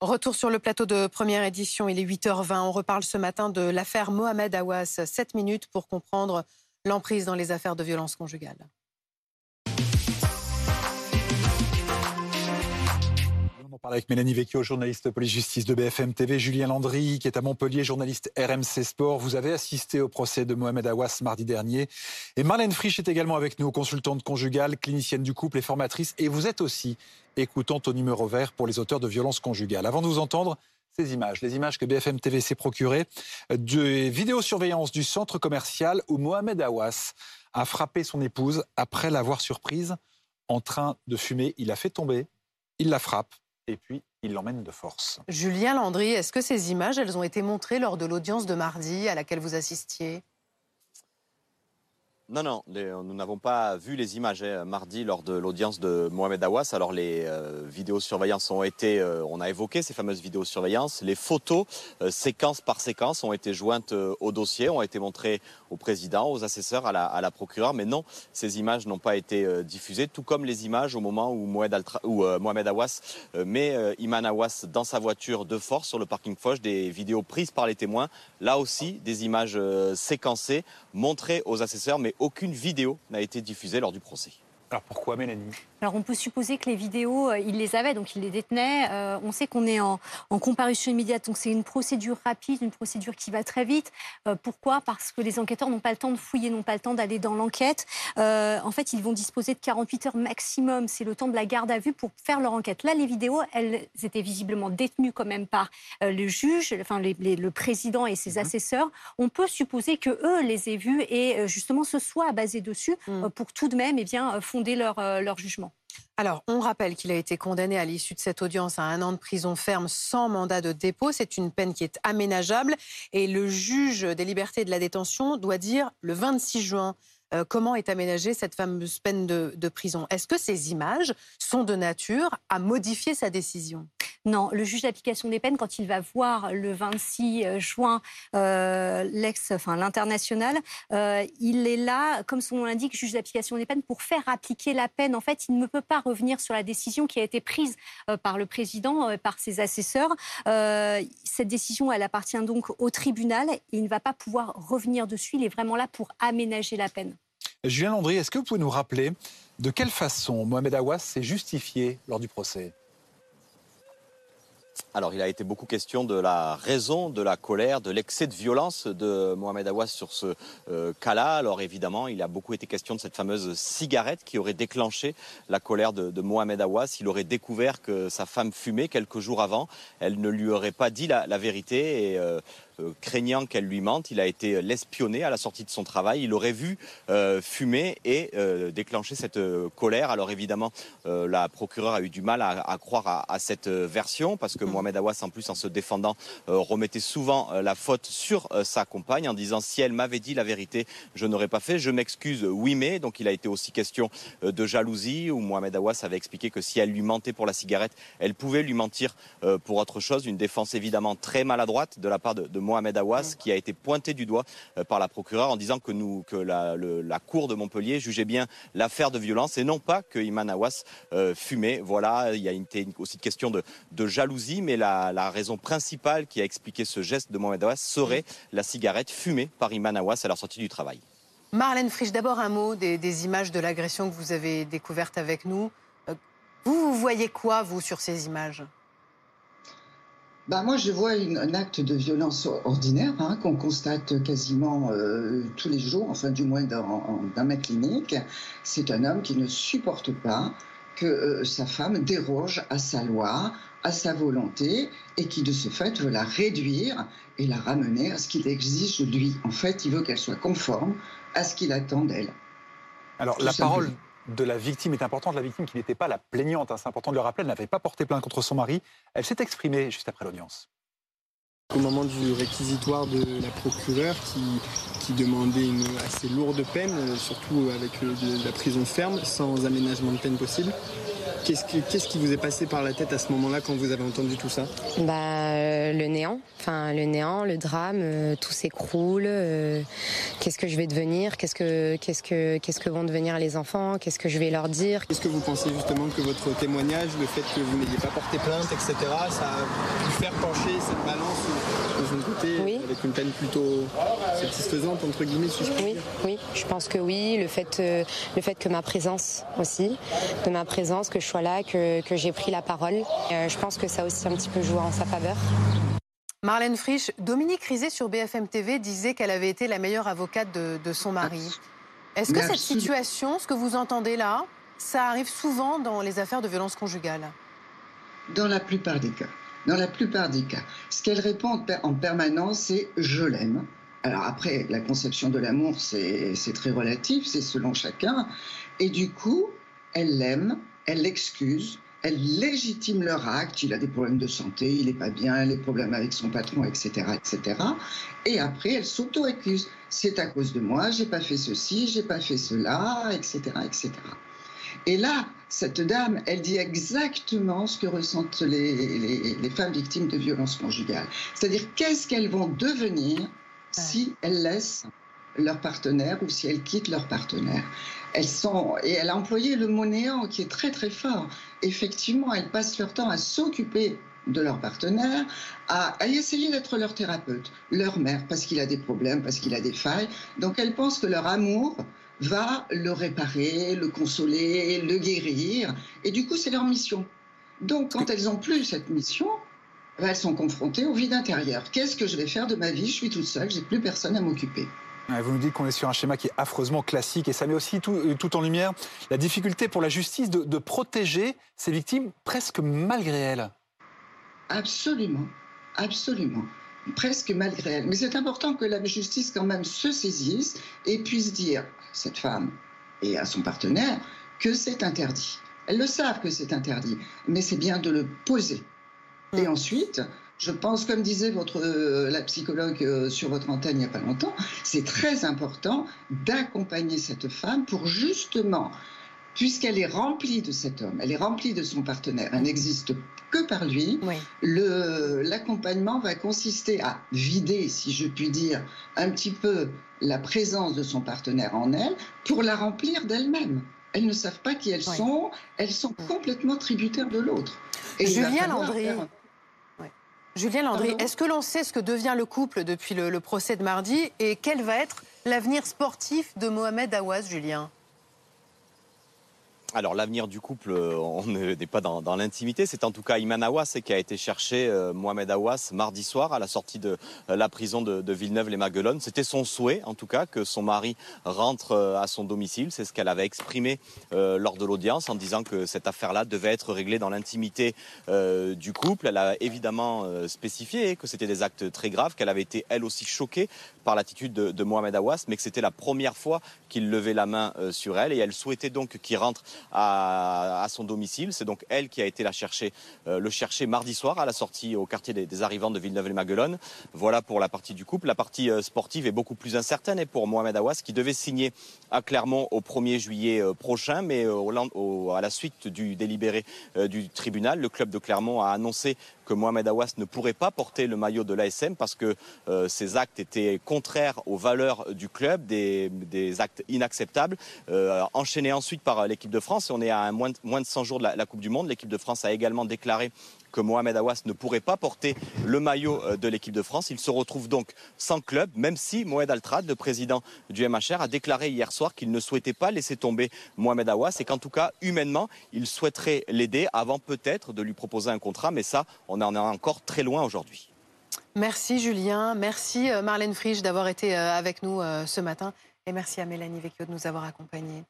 Retour sur le plateau de première édition, il est 8h20. On reparle ce matin de l'affaire Mohamed Awas. 7 minutes pour comprendre l'emprise dans les affaires de violence conjugale. On parle avec Mélanie Vecchio, journaliste police-justice de BFM TV, Julien Landry, qui est à Montpellier, journaliste RMC Sport. Vous avez assisté au procès de Mohamed Awas mardi dernier. Et Marlène Frisch est également avec nous, consultante conjugale, clinicienne du couple et formatrice. Et vous êtes aussi écoutante au numéro vert pour les auteurs de violences conjugales. Avant de vous entendre, ces images, les images que BFM TV s'est procurées de vidéosurveillance du centre commercial où Mohamed Awas a frappé son épouse après l'avoir surprise en train de fumer. Il a fait tomber, il la frappe et puis il l'emmène de force. Julien Landry, est-ce que ces images, elles ont été montrées lors de l'audience de mardi à laquelle vous assistiez? Non, non, nous n'avons pas vu les images hein, mardi lors de l'audience de Mohamed Awas. Alors les euh, vidéosurveillances ont été, euh, on a évoqué ces fameuses vidéosurveillances. Les photos, euh, séquence par séquence, ont été jointes au dossier, ont été montrées au président, aux assesseurs, à la, procureure. Mais non, ces images n'ont pas été diffusées, tout comme les images au moment où Mohamed, où, Mohamed Awas met Iman Awas dans sa voiture de force sur le parking Foch, des vidéos prises par les témoins. Là aussi, des images séquencées, montrées aux assesseurs, mais aucune vidéo n'a été diffusée lors du procès. Alors pourquoi Mélanie? Alors on peut supposer que les vidéos, euh, il les avait, donc il les détenait. Euh, on sait qu'on est en, comparution immédiate, donc c'est une procédure rapide, une procédure qui va très vite. Euh, pourquoi? Parce que les enquêteurs n'ont pas le temps de fouiller, n'ont pas le temps d'aller dans l'enquête. en fait, ils vont disposer de 48 heures maximum, c'est le temps de la garde à vue pour faire leur enquête. Là, les vidéos, elles étaient visiblement détenues quand même par le juge, enfin le président et ses mhm. assesseurs. On peut supposer que eux les aient vus et justement ce soit basé dessus mhm. pour tout de même eh bien, leur, leur jugement. Alors, on rappelle qu'il a été condamné à l'issue de cette audience à un an de prison ferme sans mandat de dépôt. C'est une peine qui est aménageable. Et le juge des libertés et de la détention doit dire le 26 juin euh, comment est aménagée cette fameuse peine de prison. Est-ce que ces images sont de nature à modifier sa décision? Non, le juge d'application des peines, quand il va voir le 26 euh, juin euh, l'ex, l'international, euh, il est là, comme son nom l'indique, juge d'application des peines, pour faire appliquer la peine. En fait, il ne peut pas revenir sur la décision qui a été prise par le président, par ses assesseurs. cette décision, elle appartient donc au tribunal et il ne va pas pouvoir revenir dessus. Il est vraiment là pour aménager la peine. Julien Landry, est-ce que vous pouvez nous rappeler de quelle façon Mohamed Awas s'est justifié lors du procès? Alors, il a été beaucoup question de la raison, de la colère, de l'excès de violence de Mohamed Awas sur ce euh, cas-là. Alors, évidemment, il a beaucoup été question de cette fameuse cigarette qui aurait déclenché la colère de, Mohamed Awas. Il aurait découvert que sa femme fumait quelques jours avant. Elle ne lui aurait pas dit la, vérité euh, craignant qu'elle lui mente, il a été l'espionner à la sortie de son travail. Il aurait vu euh, fumer et euh, déclencher cette colère. Alors évidemment, la procureure a eu du mal à, croire à, cette version parce que mm. Mohamed Awas, en plus, en se défendant, remettait souvent la faute sur sa compagne en disant si elle m'avait dit la vérité, je n'aurais pas fait. Je m'excuse, oui mais. Donc il a été aussi question de jalousie où Mohamed Awas avait expliqué que si elle lui mentait pour la cigarette, elle pouvait lui mentir pour autre chose. Une défense évidemment très maladroite de la part de, de Mohamed Awas, qui a été pointé du doigt euh, par la procureure en disant que, la, cour de Montpellier jugeait bien l'affaire de violence et non pas que Iman Awas euh, fumait. Voilà, il y a aussi une question de, jalousie, mais la, raison principale qui a expliqué ce geste de Mohamed Awas serait la cigarette fumée par Iman Awas à la sortie du travail. Marlène Frisch, d'abord un mot des, des images de l'agression que vous avez découvertes avec nous. Euh, vous, vous voyez quoi, vous, sur ces images? Bah moi, je vois un acte de violence ordinaire hein, qu'on constate quasiment euh, tous les jours, enfin du moins dans, ma clinique. C'est un homme qui ne supporte pas que euh, sa femme déroge à sa loi, à sa volonté, et qui de ce fait veut la réduire et la ramener à ce qu'il exige de lui. En fait, il veut qu'elle soit conforme à ce qu'il attend d'elle. Alors, la parole de la victime est importante. La victime qui n'était pas la plaignante, hein, c'est important de le rappeler, elle n'avait pas porté plainte contre son mari. Elle s'est exprimée juste après l'audience. Au moment du réquisitoire de la procureure qui, demandait une assez lourde peine, euh, surtout avec euh, de la prison ferme, sans aménagement de peine possible, Qu'est-ce qui vous est passé par la tête à ce moment-là quand vous avez entendu tout ça? Bah, euh, Le néant, enfin le néant, le drame, euh, tout s'écroule. Euh, qu'est-ce que je vais devenir? Qu'est-ce que qu'est-ce que qu'est-ce que vont devenir les enfants? Qu'est-ce que je vais leur dire? Est-ce que vous pensez justement que votre témoignage, le fait que vous n'ayez pas porté plainte, etc., ça a pu faire pencher cette balance dans un côté avec une peine plutôt satisfaisante entre guillemets, si je Oui, oui, je pense que oui. Le fait le fait que ma présence aussi, de ma présence, que je sois là, que, que j'ai pris la parole, je pense que ça a aussi un petit peu joué en sa faveur. Marlène Frisch, Dominique Rizet sur BFM TV disait qu'elle avait été la meilleure avocate de, son mari. Est-ce que cette situation, ce que vous entendez là, ça arrive souvent dans les affaires de violence conjugale? Dans la plupart des cas. Dans la plupart des cas. Ce qu'elle répond en permanence, c'est je l'aime. Alors après, la conception de l'amour, c'est très relatif, c'est selon chacun. Et du coup, elle l'aime, elle l'excuse, elle légitime leur acte. Il a des problèmes de santé, il n'est pas bien, les problèmes avec son patron, etc., etc. Et après, elle s'auto-accuse. C'est à cause de moi, j'ai pas fait ceci, j'ai pas fait cela, etc., etc. Et là, cette dame, elle dit exactement ce que ressentent les, les femmes victimes de violences conjugales. C'est-à-dire qu'est-ce qu'elles vont devenir si elles laissent leur partenaire ou si elles quittent leur partenaire? Elles sont, et elle a employé le mot néant qui est très très fort. Effectivement, elles passent leur temps à s'occuper de leur partenaire, à, essayer d'être leur thérapeute, leur mère, parce qu'il a des problèmes, parce qu'il a des failles. Donc elles pensent que leur amour va le réparer, le consoler, le guérir. Et du coup, c'est leur mission. Donc quand elles n'ont plus cette mission, ben, elles sont confrontées au vide intérieur. Qu'est-ce que je vais faire de ma vie? Je suis toute seule, j'ai plus personne à m'occuper. Vous nous dites qu'on est sur un schéma qui est affreusement classique et ça met aussi tout, euh, en lumière la difficulté pour la justice de, protéger ces victimes presque malgré elles. Absolument, absolument presque malgré elles. Mais c'est important que la justice quand même se saisisse et puisse dire cette femme et à son partenaire que c'est interdit. Elles le savent que c'est interdit, mais c'est bien de le poser. Et mm. ensuite, je pense, comme disait votre, euh, la psychologue euh, sur votre antenne il n'y a pas longtemps, c'est très important d'accompagner cette femme pour justement, puisqu'elle est remplie de cet homme, elle est remplie de son partenaire, elle n'existe que par lui, l'accompagnement va consister à vider, si je puis dire, un petit peu la présence de son partenaire en elle pour la remplir d'elle-même. Elles ne savent pas qui elles sont, elles sont complètement tributaires de l'autre. Julien Landry. Julien Landry, est-ce que l'on sait ce que devient le couple depuis le, le procès de mardi et quel va être l'avenir sportif de Mohamed Aouaz, Julien? Alors l'avenir du couple, euh, on n'est pas dans, l'intimité. C'est en tout cas Iman Awas qui a été chercher euh, Mohamed Awas mardi soir à la sortie de euh, la prison de, Villeneuve-les-Maguelones. C'était son souhait en tout cas que son mari rentre à son domicile. C'est ce qu'elle avait exprimé lors de l'audience en disant que cette affaire-là devait être réglée dans l'intimité du couple. Elle a évidemment spécifié que c'était des actes très graves, qu'elle avait été elle aussi choquée par l'attitude de, Mohamed Awas, mais que c'était la première fois qu'il levait la main sur elle et elle souhaitait donc qu'il rentre à, son domicile. C'est donc elle qui a été la chercher, euh, le chercher mardi soir à la sortie au quartier des, arrivants de Villeneuve-les-Maguelones. Voilà pour la partie du couple. La partie euh, sportive est beaucoup plus incertaine et pour Mohamed Awas qui devait signer à Clermont au 1er juillet euh, prochain, mais à la suite du délibéré du tribunal, le club de Clermont a annoncé que Mohamed Awas ne pourrait pas porter le maillot de l'ASM parce que ces actes étaient contraires aux valeurs du club, des, actes inacceptables. Euh, enchaînés ensuite par l'équipe de France, on est à moins, de, moins de 100 jours de la, la Coupe du Monde. L'équipe de France a également déclaré que Mohamed Awas ne pourrait pas porter le maillot euh, de l'équipe de France. Il se retrouve donc sans club, même si Mohamed Altrad, le président du MHR, a déclaré hier soir qu'il ne souhaitait pas laisser tomber Mohamed Awas et qu'en tout cas, humainement, il souhaiterait l'aider avant peut-être de lui proposer un contrat. Mais ça, on en est encore très loin aujourd'hui. Merci Julien, merci euh, Marlène Frisch d'avoir été euh, avec nous ce matin et merci à Mélanie Vecchio de nous avoir accompagnés.